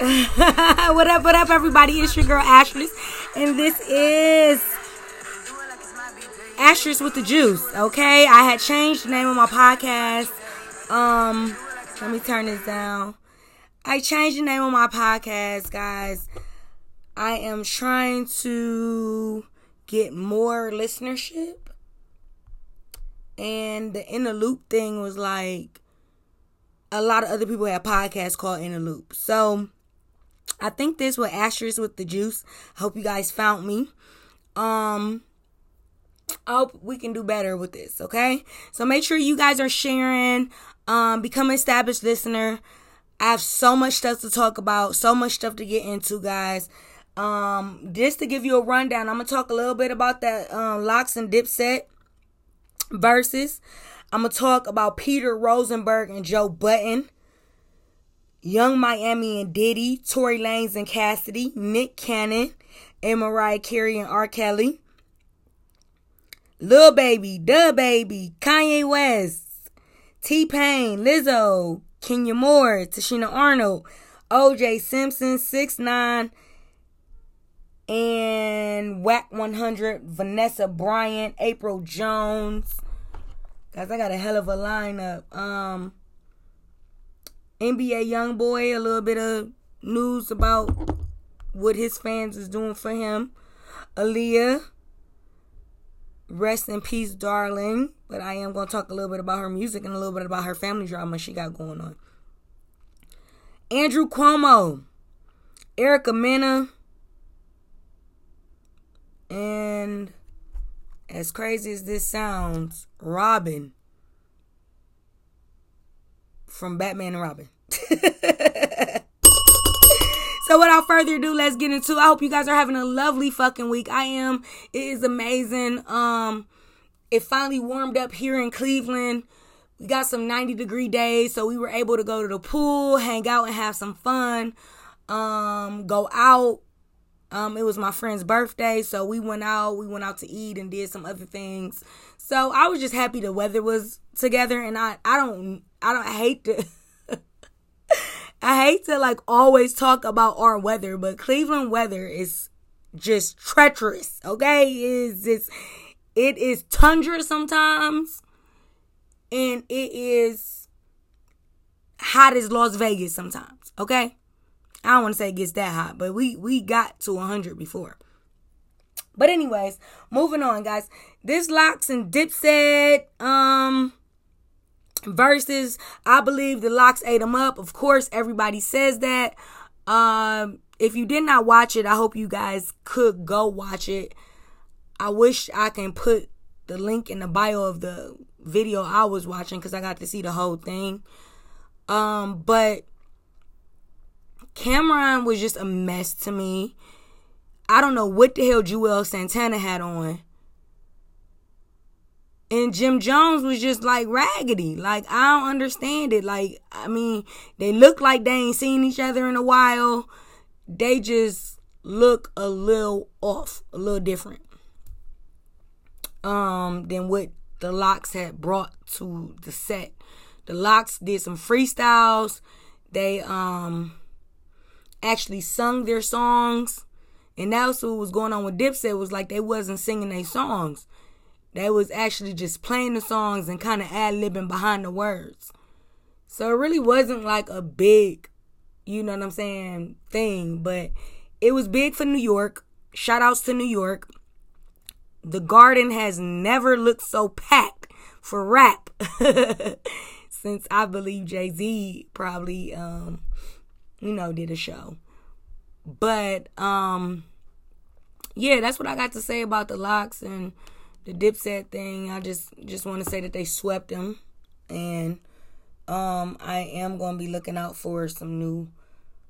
what up, what up, everybody? It's your girl Ashley, and this is Ashes with the Juice. Okay, I had changed the name of my podcast. Um, let me turn this down. I changed the name of my podcast, guys. I am trying to get more listenership, and the in the loop thing was like a lot of other people have podcasts called In the Loop. So I think this was Ashes with the Juice. Hope you guys found me. Um I hope we can do better with this, okay? So make sure you guys are sharing. Um, become an established listener. I have so much stuff to talk about, so much stuff to get into, guys. Um, just to give you a rundown, I'm gonna talk a little bit about that um, LOX and Dipset verses. I'm gonna talk about Peter Rosenberg and Joe Budden, Yung Miami and Diddy, Tory Lanez and Cassidy, Nick Cannon, and Mariah Carey and R. Kelly, Lil Baby, Da Baby, Kanye West, T Pain, Lizzo, Kenya Moore, Tichina Arnold, OJ Simpson, 6 9 and Wack 100, Vanessa Bryant, April Jones. Guys, I got a hell of a lineup. Um, NBA YoungBoy, a little bit of news about what his fans is doing for him. Aaliyah, rest in peace, darling. But I am gonna talk a little bit about her music and a little bit about her family drama she got going on. Andrew Cuomo, Erica Mena, and as crazy as this sounds, Robin from Batman and Robin. so without further ado, let's get into. I hope you guys are having a lovely fucking week. I am. It is amazing. Um, it finally warmed up here in Cleveland. We got some 90 degree days, so we were able to go to the pool, hang out, and have some fun. Um, go out, um, it was my friend's birthday, so we went out. We went out to eat and did some other things. So I was just happy the weather was together, and I I don't I don't hate to I hate to like always talk about our weather, but Cleveland weather is just treacherous. Okay, is just it is tundra sometimes, and it is hot as Las Vegas sometimes. Okay. I don't want to say it gets that hot, but we we got to 100 before. But anyways, moving on, guys. This LOX and dip Dipset um versus I believe the LOX ate them up. Of course, everybody says that. Um if you did not watch it, I hope you guys could go watch it. I wish I can put the link in the bio of the video I was watching cuz I got to see the whole thing. Um but Cam'ron was just a mess to me. I don't know what the hell Juelz Santana had on. And Jim Jones was just like raggedy. Like, I don't understand it. Like, I mean, they look like they ain't seen each other in a while. They just look a little off, a little different. Um, than what the LOX had brought to the set. The LOX did some freestyles. They um actually sung their songs. And that's what was going on with Dipset was like they wasn't singing their songs. They was actually just playing the songs and kind of ad libbing behind the words. So it really wasn't like a big, you know what I'm saying, thing. But it was big for New York. Shout outs to New York. The garden has never looked so packed for rap since I believe Jay Z probably um, you know, did a show. But um yeah, that's what I got to say about the LOX and the Dipset thing. I just just want to say that they swept them and um I am going to be looking out for some new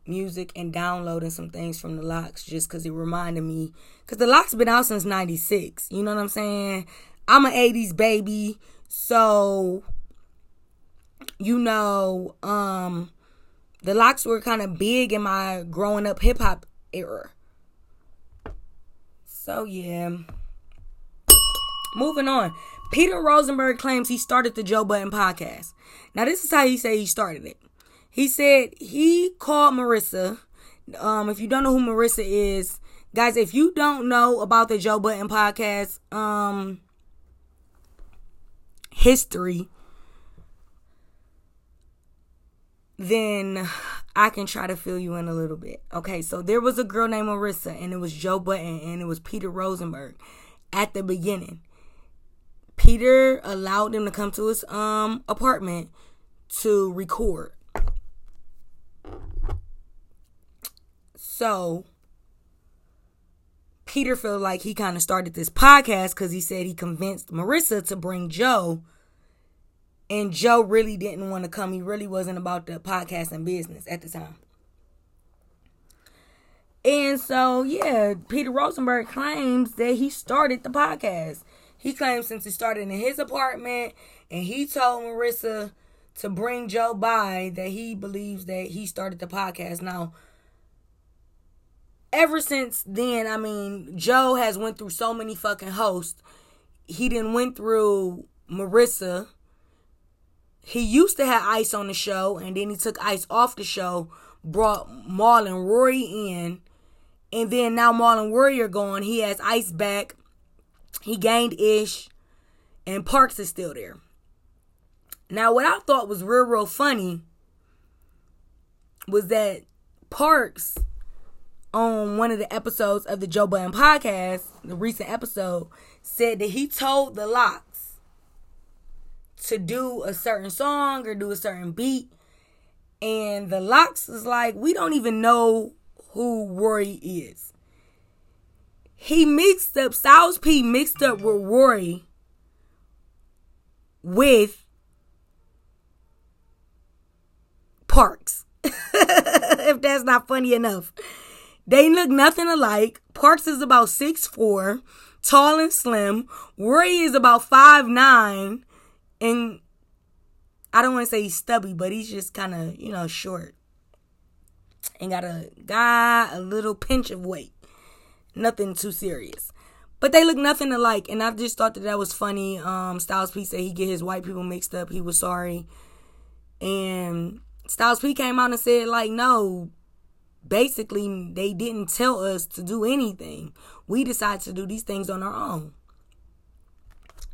music and downloading some things from the LOX just cuz it reminded me cuz the LOX been out since 96. You know what I'm saying? I'm an 80s baby. So you know, um the LOX were kind of big in my growing up hip hop era. So yeah. Moving on. Peter Rosenberg claims he started the Joe Budden podcast. Now this is how he said he started it. He said he called Marissa Um, if you don't know who Marissa is, guys, if you don't know about the Joe Budden podcast, um, history, then I can try to fill you in a little bit. Okay, so there was a girl named Marissa, and it was Joe Budden, and it was Peter Rosenberg at the beginning. Peter allowed them to come to his um apartment to record. So Peter felt like he kind of started this podcast because he said he convinced Marissa to bring Joe. And Joe really didn't want to come. He really wasn't about the podcasting business at the time. And so, yeah, Peter Rosenberg claims that he started the podcast. He claims since he started in his apartment and he told Marissa to bring Joe by that he believes that he started the podcast. Now, ever since then, I mean, Joe has went through so many fucking hosts. He didn't went through Marissa. He used to have Ice on the show, and then he took Ice off the show, brought Mal and Rory in, and then now Mal and Rory are gone. He has Ice back. He gained Ish, and Parks is still there. Now, what I thought was real, real funny was that Parks on one of the episodes of the Joe Budden podcast, the recent episode, said that he told the LOX to do a certain song or do a certain beat. And the LOX is like, we don't even know who Rory is. He mixed up, Styles P mixed up with Rory with Parks. if that's not funny enough. They look nothing alike. Parks is about six four, tall and slim. Rory is about five nine, and I don't want to say he's stubby, but he's just kind of you know short and got a got a little pinch of weight. Nothing too serious. But they look nothing alike, and I just thought that that was funny. Um, Styles P said he get his white people mixed up. He was sorry, and Styles P came out and said like, no, basically they didn't tell us to do anything. We decided to do these things on our own.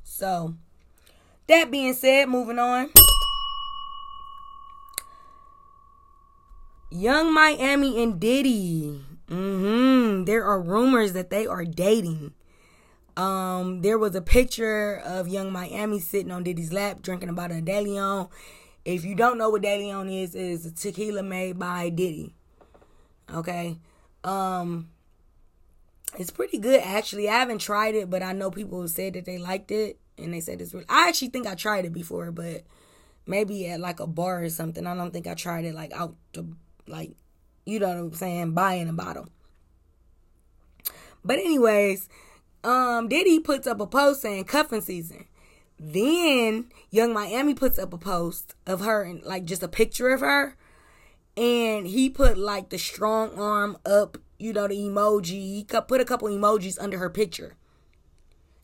So, that being said, moving on. Yung Miami and Diddy. Mm-hmm. There are rumors that they are dating. Um, there was a picture of Yung Miami sitting on Diddy's lap drinking about a DeLeon. If you don't know what DeLeon is, is a tequila made by Diddy. Okay. Um it's pretty good actually. I haven't tried it, but I know people said that they liked it and they said it's really I actually think I tried it before, but maybe at like a bar or something. I don't think I tried it like out to like you know what I'm saying, buying a bottle. But anyways, um Diddy puts up a post saying cuffing season. Then Yung Miami puts up a post of her and like just a picture of her and he put like the strong arm up, you know, the emoji. He put a couple emojis under her picture.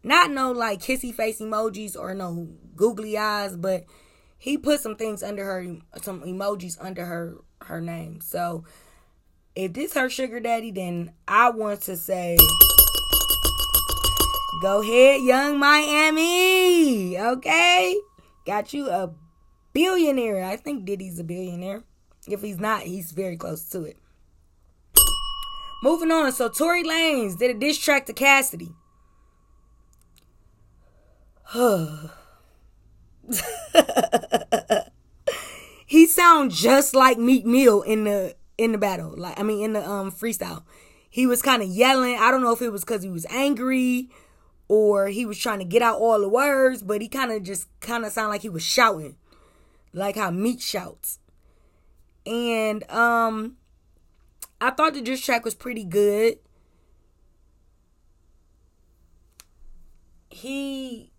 Not no like kissy face emojis or no googly eyes, but he put some things under her, some emojis under her her name. So if this her sugar daddy, then I want to say, go ahead, Yung Miami. Okay, got you a billionaire. I think Diddy's a billionaire. If he's not, he's very close to it. Moving on. So Tory Lanez did a diss track to Cassidy. he sounds just like Meek Mill in the in the battle. Like I mean in the um freestyle. He was kind of yelling. I don't know if it was because he was angry or he was trying to get out all the words, but he kind of just kind of sounded like he was shouting. Like how Meek shouts. And um I thought the diss track was pretty good. He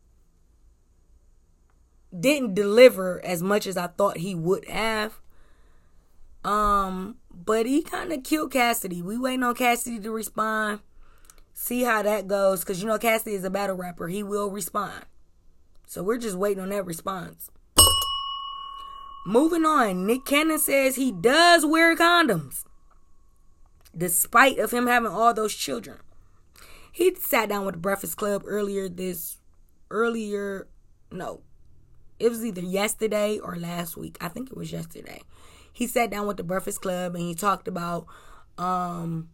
didn't deliver as much as I thought he would have. Um, but he kind of killed Cassidy. We waiting on Cassidy to respond. See how that goes, cause you know Cassidy is a battle rapper. He will respond. So we're just waiting on that response. Moving on, Nick Cannon says he does wear condoms. despite of him having all those children. He sat down with the Breakfast Club earlier this earlier no. It was either yesterday or last week. I think it was yesterday. He sat down with the Breakfast Club and he talked about um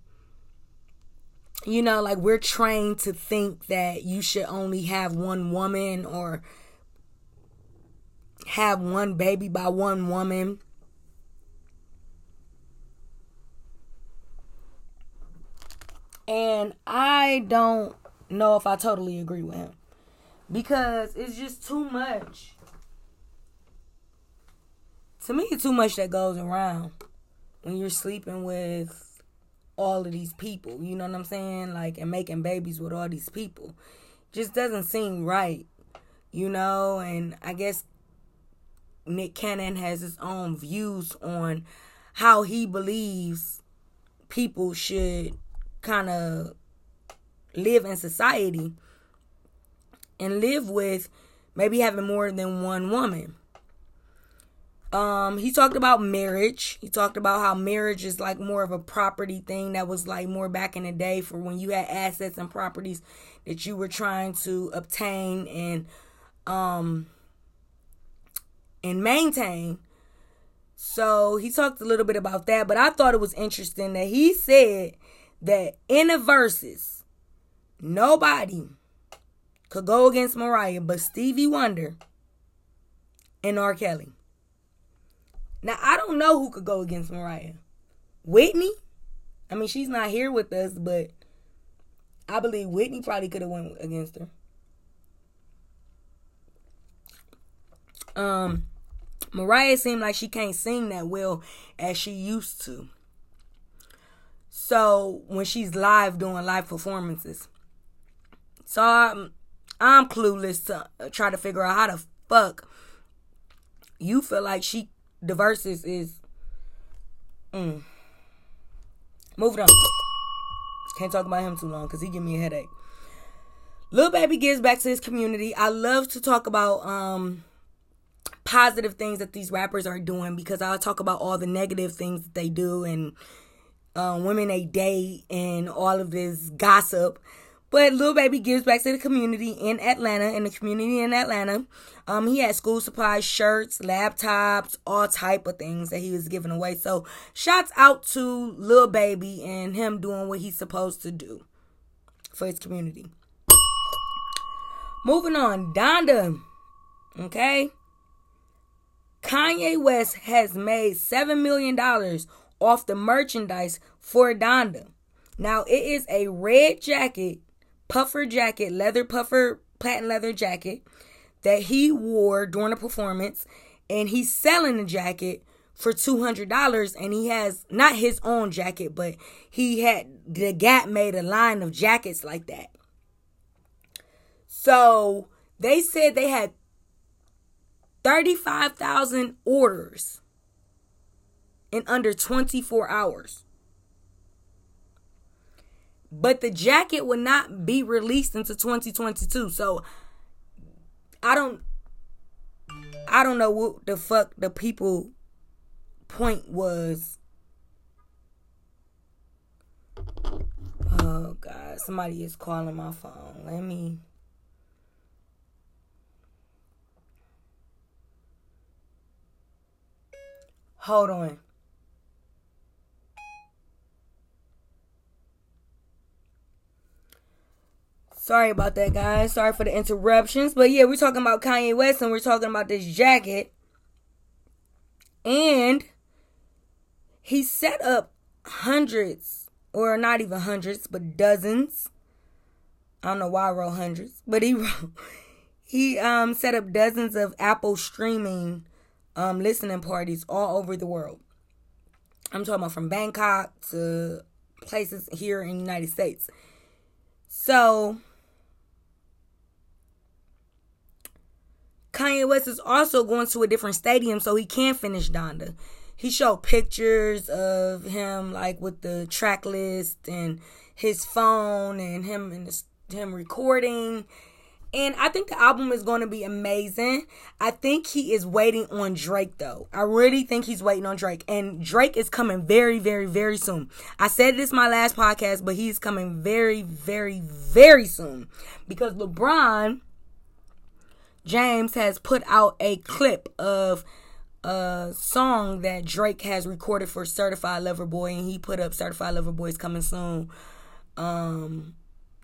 you know, like we're trained to think that you should only have one woman or have one baby by one woman. And I don't know if I totally agree with him because it's just too much. To me, it's too much that goes around when you're sleeping with all of these people. You know what I'm saying? Like, and making babies with all these people. Just doesn't seem right, you know? And I guess Nick Cannon has his own views on how he believes people should kind of live in society and live with maybe having more than one woman. Um, he talked about marriage. He talked about how marriage is like more of a property thing that was like more back in the day for when you had assets and properties that you were trying to obtain and um and maintain. So he talked a little bit about that, but I thought it was interesting that he said that in the verses, nobody could go against Mariah but Stevie Wonder and R. Kelly. Now I don't know who could go against Mariah. Whitney? I mean, she's not here with us, but I believe Whitney probably could have went against her. Um, Mariah seemed like she can't sing that well as she used to. So when she's live doing live performances, so I'm, I'm clueless to try to figure out how the fuck you feel like she the verses is mm. moving on. Can't talk about him too long because he give me a headache. Lil Baby gives back to his community. I love to talk about um positive things that these rappers are doing because I'll talk about all the negative things that they do and um, women they date and all of this gossip. But Lil Baby gives back to the community in Atlanta, in the community in Atlanta. Um, he had school supplies, shirts, laptops, all type of things that he was giving away. So shouts out to Lil Baby and him doing what he's supposed to do for his community. Moving on, Donda. Okay. Kanye West has made $7 million off the merchandise for Donda. Now, it is a red jacket puffer jacket, leather puffer, patent leather jacket that he wore during a performance. And he's selling the jacket for $200 and he has not his own jacket, but he had the Gap made a line of jackets like that. So they said they had 35,000 orders in under 24 hours but the jacket will not be released until 2022. So I don't I don't know what the fuck the people point was. Oh god, somebody is calling my phone. Let me Hold on. Sorry about that, guys. Sorry for the interruptions. But yeah, we're talking about Kanye West and we're talking about this jacket. And he set up hundreds, or not even hundreds, but dozens. I don't know why I wrote hundreds, but he wrote, he um set up dozens of Apple streaming um listening parties all over the world. I'm talking about from Bangkok to places here in the United States. So Kanye West is also going to a different stadium so he can finish Donda. He showed pictures of him like with the track list and his phone and him and him recording And I think the album is going to be amazing. I think he is waiting on Drake, though. I really think he's waiting on Drake. And Drake is coming very, very, very soon. I said this my last podcast, but he's coming very, very, very soon. Because LeBron James has put out a clip of a song that Drake has recorded for Certified Lover Boy, and he put up Certified Lover Boy is coming soon. Um,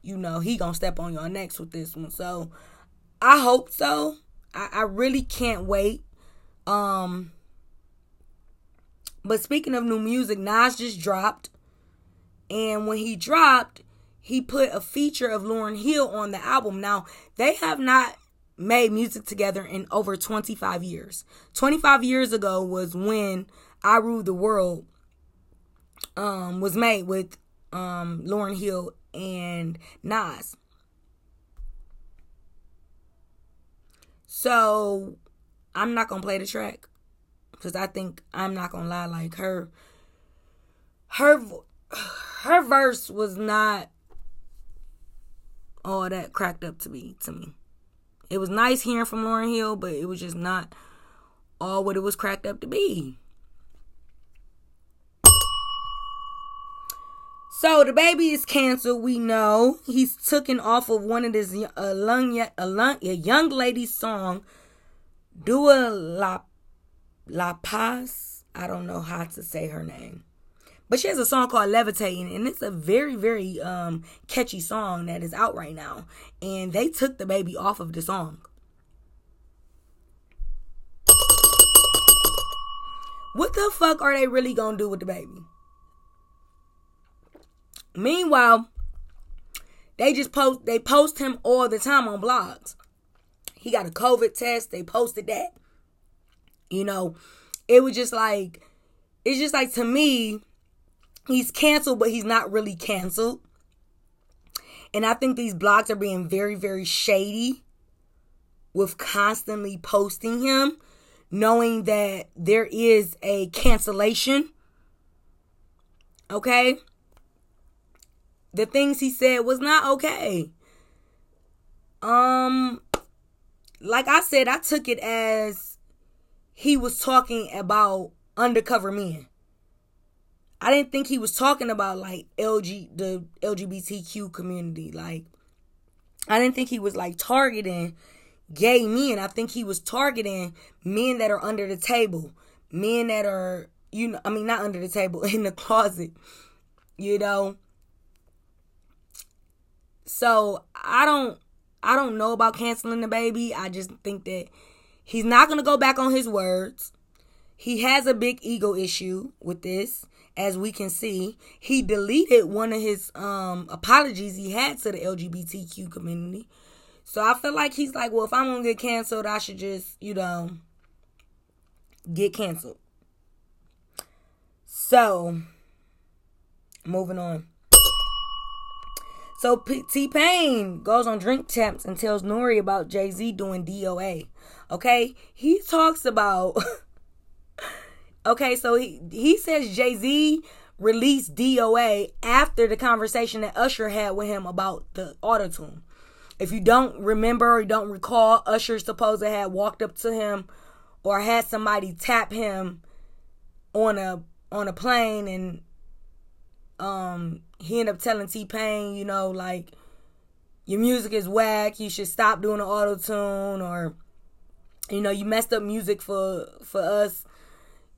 you know, he gonna step on your necks with this one. So I hope so. I, I really can't wait. Um but speaking of new music, Nas just dropped. And when he dropped, he put a feature of Lauryn Hill on the album. Now, they have not made music together in over 25 years. 25 years ago was when I Rule the World um was made with um Lauryn Hill and Nas. So I'm not gonna play the track because I think I'm not gonna lie. Like her, her, her verse was not all that cracked up to be to me. It was nice hearing from Lauryn Hill, but it was just not all what it was cracked up to be. So Da Baby is canceled. We know he's taken off of one of this young lady's song, Dua La La Paz. I don't know how to say her name, but she has a song called "Levitating," and it's a very very um catchy song that is out right now. And they took Da Baby off of the song. What the fuck are they really gonna do with Da Baby? Meanwhile, they just post they post him all the time on blogs. He got a COVID test, they posted that. You know, it was just like it's just like to me, he's canceled, but he's not really canceled. And I think these blogs are being very, very shady with constantly posting him, knowing that there is a cancellation. Okay? the things he said was not okay. Um like I said, I took it as he was talking about undercover men. I didn't think he was talking about like LG the LGBTQ community. Like I didn't think he was like targeting gay men. I think he was targeting men that are under the table, men that are you know, I mean not under the table in the closet. You know, so I don't I don't know about canceling Da Baby. I just think that he's not gonna go back on his words. He has a big ego issue with this, as we can see. He deleted one of his um apologies he had to the LGBTQ community. So I feel like he's like, well, if I'm gonna get canceled, I should just, you know, get canceled. So, moving on. So T Pain goes on Drink Champs and tells N.O.R.E. about Jay Z doing DOA. Okay, he talks about. okay, so he he says Jay Z released DOA after the conversation that Usher had with him about the auto tune. If you don't remember or don't recall, Usher supposedly had walked up to him or had somebody tap him on a on a plane and um he ended up telling T Pain, you know, like your music is whack, you should stop doing the auto tune or you know, you messed up music for for us,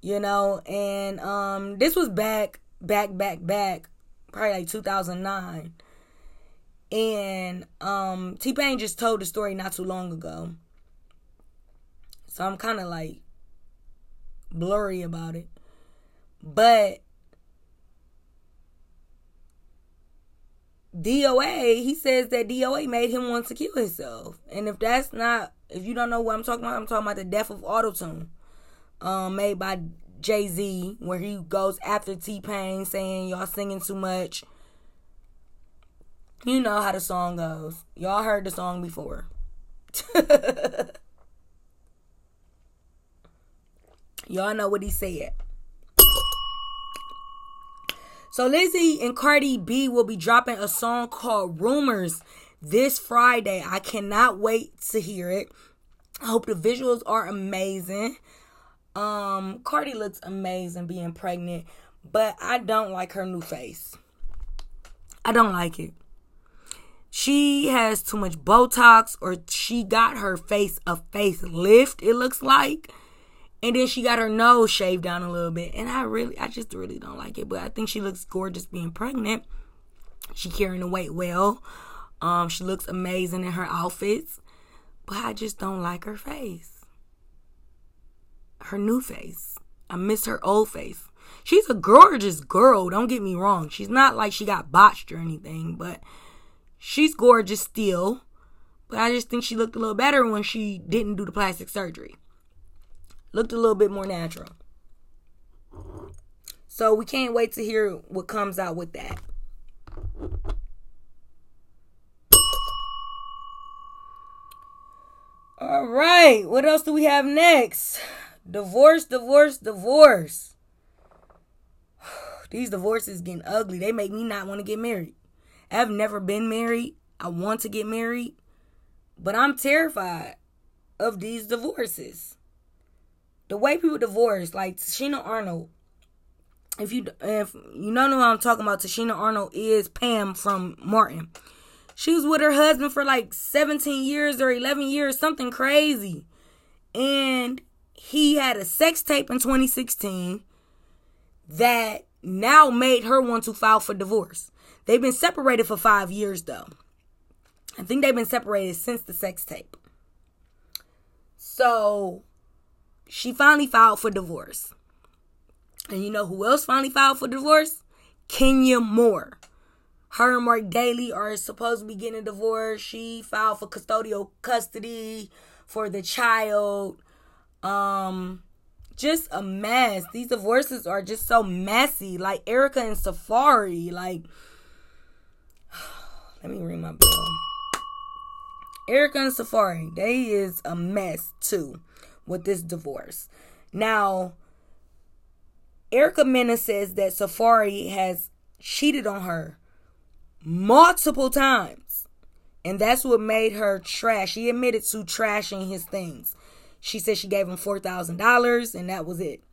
you know, and um this was back back back back probably like 2009. And um T Pain just told the story not too long ago. So I'm kind of like blurry about it. But DOA, he says that DOA made him want to kill himself. And if that's not, if you don't know what I'm talking about, I'm talking about the death of Autotune, um, made by Jay Z, where he goes after T Pain saying y'all singing too much. You know how the song goes. Y'all heard the song before. y'all know what he said. So Lizzo and Cardi B will be dropping a song called Rumors this Friday. I cannot wait to hear it. I hope the visuals are amazing. Um, Cardi looks amazing being pregnant, but I don't like her new face. I don't like it. She has too much Botox, or she got her face a facelift, it looks like. And then she got her nose shaved down a little bit. And I really, I just really don't like it. But I think she looks gorgeous being pregnant. She carrying the weight well. Um, she looks amazing in her outfits. But I just don't like her face. Her new face. I miss her old face. She's a gorgeous girl, don't get me wrong. She's not like she got botched or anything, but she's gorgeous still. But I just think she looked a little better when she didn't do the plastic surgery. Looked a little bit more natural. So we can't wait to hear what comes out with that. All right, what else do we have next? Divorce, divorce, divorce. These divorces getting ugly. They make me not want to get married. I've never been married. I want to get married, but I'm terrified of these divorces. The way people divorce, like Tichina Arnold. If you if you don't know what I'm talking about, Tichina Arnold is Pam from Martin. She was with her husband for like 17 years or 11 years, something crazy. And he had a sex tape in 2016 that now made her want to file for divorce. They've been separated for five years though. I think they've been separated since the sex tape. So she finally filed for divorce. And you know who else finally filed for divorce? Kenya Moore her and Marc Daly are supposed to be getting a divorce. She filed for custodial custody for the child. Um, just a mess. These divorces are just so messy. Like Erica and Safaree, Like, let me ring my bell. Erica and Safaree, they is a mess too with this divorce. Now, Erica Mena says that Safaree has cheated on her multiple times. And that's what made her trash. She admitted to trashing his things. She said she gave him $4,000 and that was it.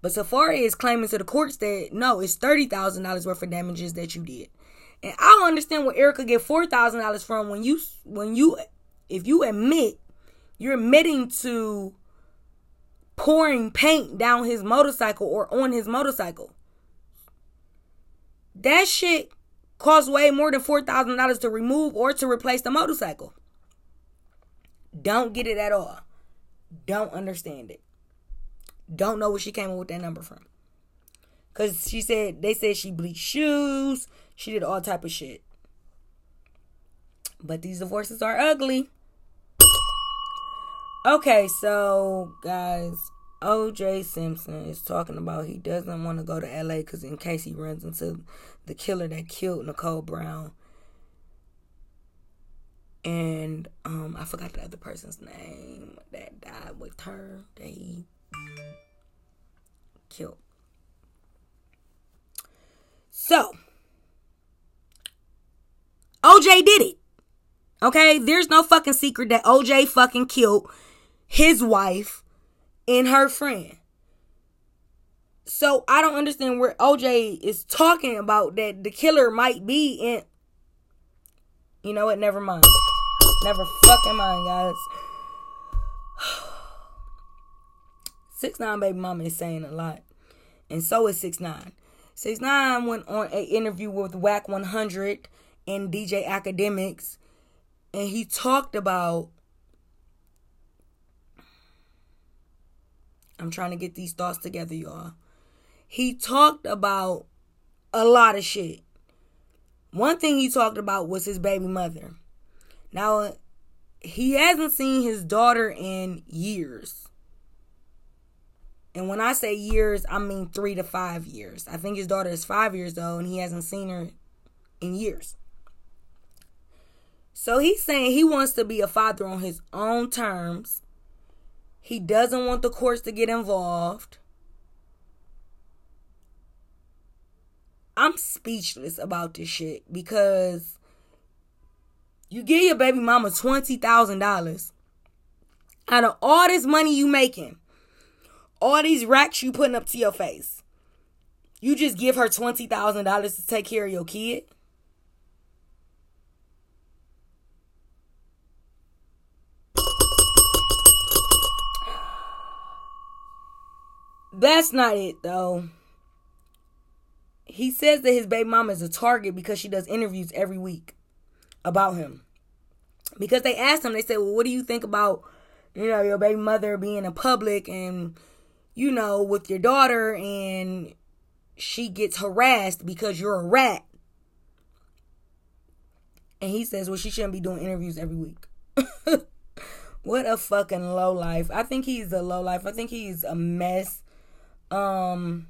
But Safaree is claiming to the courts that no, it's $30,000 worth of damages that you did. And I don't understand where Erica get $4,000 from when you when you if you admit you're admitting to pouring paint down his motorcycle or on his motorcycle. That shit costs way more than $4,000 to remove or to replace the motorcycle. Don't get it at all. Don't understand it. Don't know where she came up with that number from. Cause she said they said she bleached shoes. She did all type of shit. But these divorces are ugly. Okay, so guys, OJ Simpson is talking about he doesn't want to go to LA because in case he runs into the killer that killed Nicole Brown. And um, I forgot the other person's name that died with her that he killed. So, OJ did it. Okay? There's no fucking secret that OJ fucking killed his wife and her friend. So I don't understand where OJ is talking about that the killer might be in. You know what? Never mind. Never fucking mind, guys. Six nine baby mama is saying a lot, and so is six nine. Six nine went on an interview with Wack 100 and DJ Akademiks, and he talked about I'm trying to get these thoughts together, y'all. He talked about a lot of shit. One thing he talked about was his baby mother. Now, he hasn't seen his daughter in years. And when I say years, I mean three to five years. I think his daughter is five years old and he hasn't seen her in years. So he's saying he wants to be a father on his own terms he doesn't want the courts to get involved. I'm speechless about this shit because You give your baby mama $20,000 out of all this money you making, all these racks you putting up to your face. You just give her $20,000 to take care of your kid? That's not it though. He says that his baby mama is a target because she does interviews every week about him. Because they asked him, they said, Well, what do you think about, you know, your baby mother being in public and, you know, with your daughter and she gets harassed because you're a rat? And he says, Well, she shouldn't be doing interviews every week. what a fucking low life. I think he's a low life. I think he's a mess. Um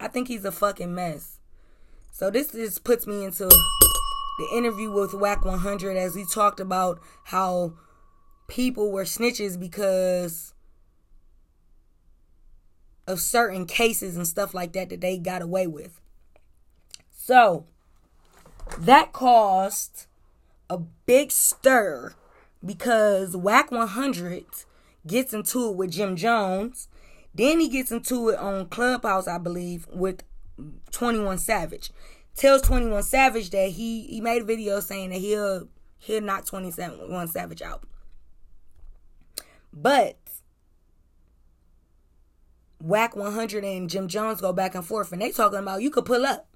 I think he's a fucking mess. So this just puts me into the interview with Wack 100 as he talked about how people were snitches because of certain cases and stuff like that that they got away with. So that caused a big stir because Wack 100 gets into it with Jim Jones. Then he gets into it on Clubhouse, I believe, with 21 Savage. Tells 21 Savage that he he made a video saying that he'll he'll knock 21 Savage out. But Wack 100 and Jim Jones go back and forth and they talking about you could pull up.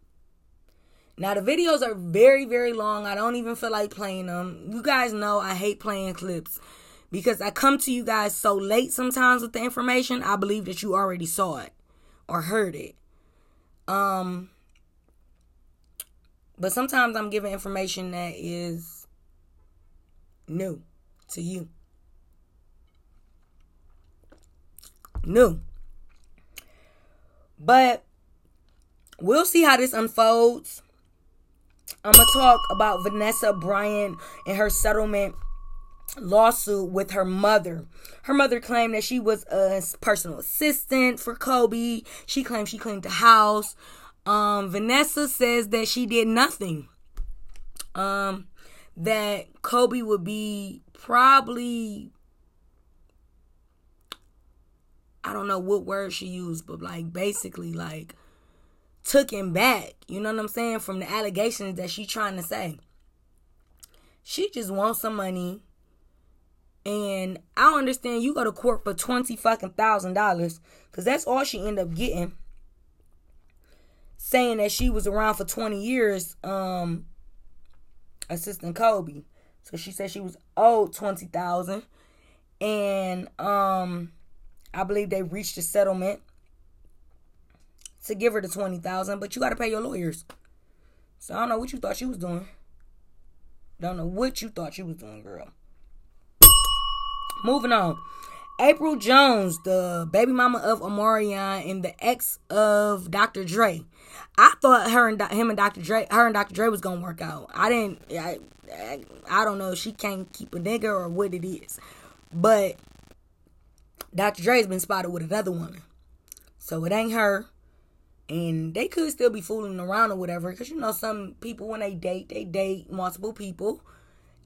Now the videos are very very long. I don't even feel like playing them. You guys know I hate playing clips because I come to you guys so late sometimes with the information, I believe that you already saw it or heard it. Um but sometimes I'm giving information that is new to you. New. But we'll see how this unfolds. I'm going to talk about Vanessa Bryant and her settlement lawsuit with her mother. Her mother claimed that she was a personal assistant for Kobe. She claimed she cleaned the house. Um, Vanessa says that she did nothing. Um, that Kobe would be probably I don't know what word she used, but like basically like took him back. You know what I'm saying? From the allegations that she trying to say. She just wants some money and I understand you go to court for twenty fucking thousand dollars, cause that's all she ended up getting. Saying that she was around for twenty years, um, assisting Kobe. So she said she was owed twenty thousand, and um, I believe they reached a settlement to give her the twenty thousand, but you got to pay your lawyers. So I don't know what you thought she was doing. Don't know what you thought she was doing, girl. Moving on. April Jones, the baby mama of Omarion and the ex of Dr. Dre. I thought her and him and Dr. Dre, her and Dr. Dre was gonna work out. I didn't. I, I, I don't know. She can't keep a nigga or what it is, but Dr. Dre's been spotted with another woman, so it ain't her. And they could still be fooling around or whatever, because you know some people when they date, they date multiple people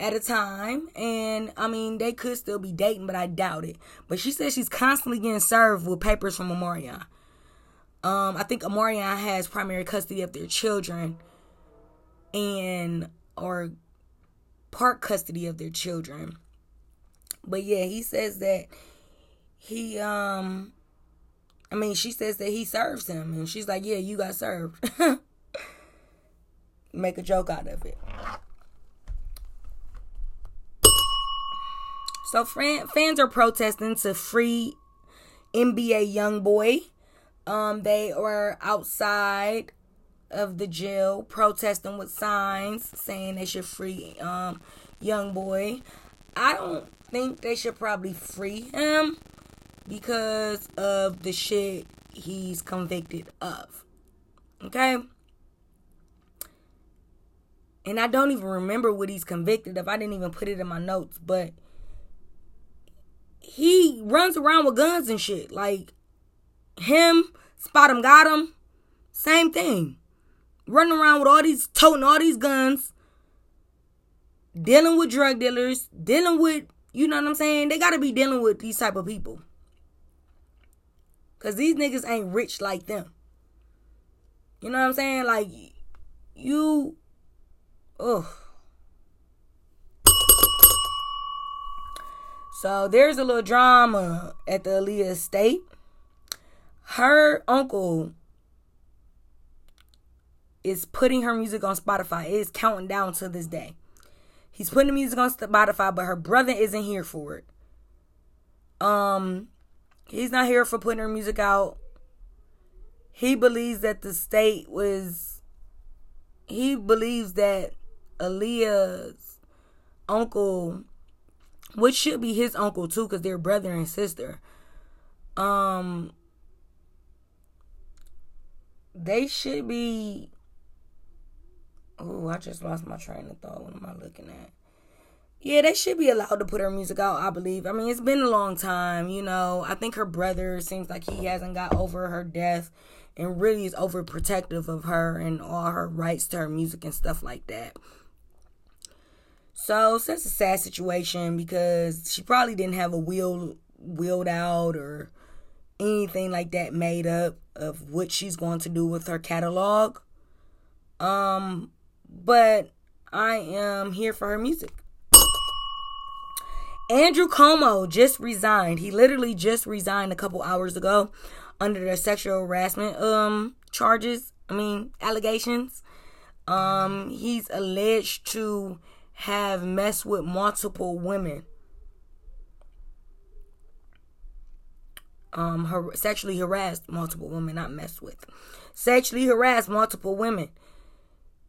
at a time. And I mean, they could still be dating, but I doubt it. But she says she's constantly getting served with papers from Omarion. Um, I think Omarion has primary custody of their children and or part custody of their children. But yeah, he says that he um I mean, she says that he serves him and she's like, "Yeah, you got served." Make a joke out of it. So fans are protesting to free NBA YoungBoy. Um, they were outside of the jail protesting with signs saying they should free um young boy. I don't think they should probably free him because of the shit he's convicted of. Okay? And I don't even remember what he's convicted of. I didn't even put it in my notes, but he runs around with guns and shit. Like him, spot him, got him, same thing. running around with all these toting all these guns, dealing with drug dealers, dealing with you know what I'm saying? They gotta be dealing with these type of people. Cause these niggas ain't rich like them. You know what I'm saying? Like you ugh. So there's a little drama at the Aaliyah estate. Her uncle is putting her music on Spotify. It is counting down to this day. He's putting the music on Spotify, but her brother isn't here for it. Um, he's not here for putting her music out. He believes that the state was. He believes that Aaliyah's uncle, which should be his uncle too, because they're brother and sister. Um, they should be Oh, I just lost my train of thought. What am I looking at? Yeah, they should be allowed to put her music out, I believe. I mean, it's been a long time, you know. I think her brother seems like he hasn't got over her death and really is overprotective of her and all her rights to her music and stuff like that. So, that's a sad situation because she probably didn't have a will willed out or anything like that made up of what she's going to do with her catalog. Um, but I am here for her music. Andrew Cuomo just resigned. He literally just resigned a couple hours ago under the sexual harassment um charges. I mean allegations. Um, he's alleged to have messed with multiple women. Um, her, sexually harassed multiple women, not messed with. Sexually harassed multiple women.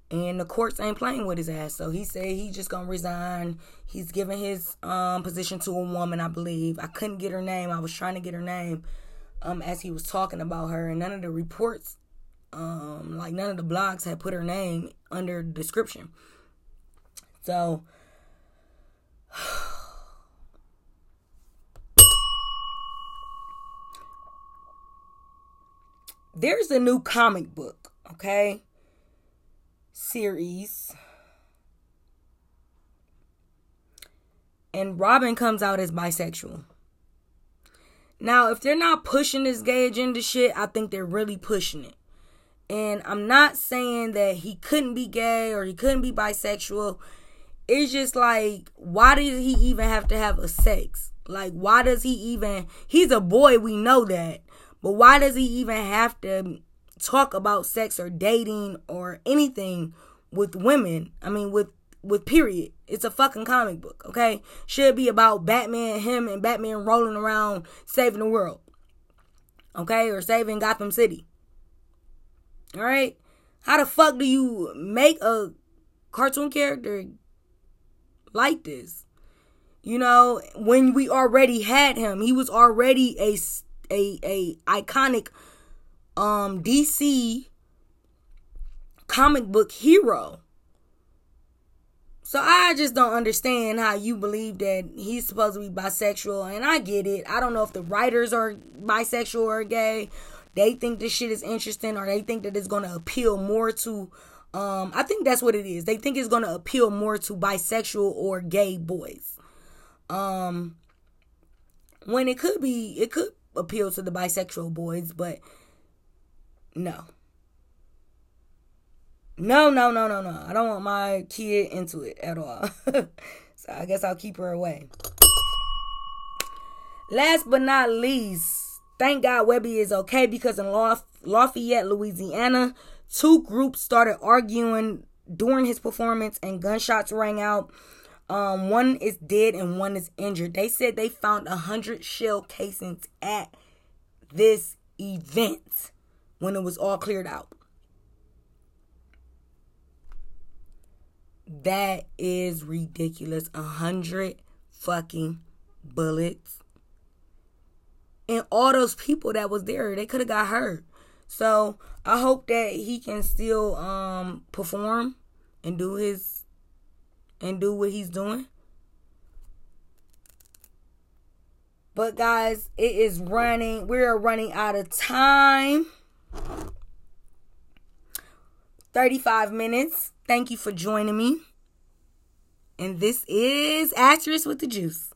And the courts ain't playing with his ass. So he said he just gonna resign. He's giving his um position to a woman, I believe. I couldn't get her name. I was trying to get her name um as he was talking about her and none of the reports um like none of the blogs had put her name under description. So there's a new comic book, okay? series. And Robin comes out as bisexual. Now, if they're not pushing this gay agenda shit, I think they're really pushing it. And I'm not saying that he couldn't be gay or he couldn't be bisexual. It's just like, why does he even have to have a sex? Like, why does he even? He's a boy, we know that. But why does he even have to talk about sex or dating or anything with women. I mean, with with period. It's a fucking comic book, okay? Should be about Batman, him, and Batman rolling around saving the world, okay, or saving Gotham City. All right, how the fuck do you make a cartoon character like this? You know, when we already had him, he was already a a a iconic um DC comic book hero. So I just don't understand how you believe that he's supposed to be bisexual and I get it. I don't know if the writers are bisexual or gay. They think this shit is interesting or they think that it's going to appeal more to um I think that's what it is. They think it's going to appeal more to bisexual or gay boys. Um when it could be it could appeal to the bisexual boys, but no. No, no, no, no, no. I don't want my kid into it at all. so I guess I'll keep her away. Last but not least, thank God Webbie is okay because in Lafayette, Louisiana, two groups started arguing during his performance and gunshots rang out. Um, one is dead and one is injured. They said they found a hundred shell casings at this event when it was all cleared out. That is ridiculous. A hundred fucking bullets. And all those people that was there, they could have got hurt. So I hope that he can still um perform and do his and do what he's doing. But guys, it is running. We are running out of time. 35 minutes. Thank you for joining me. And this is Actress with the Juice.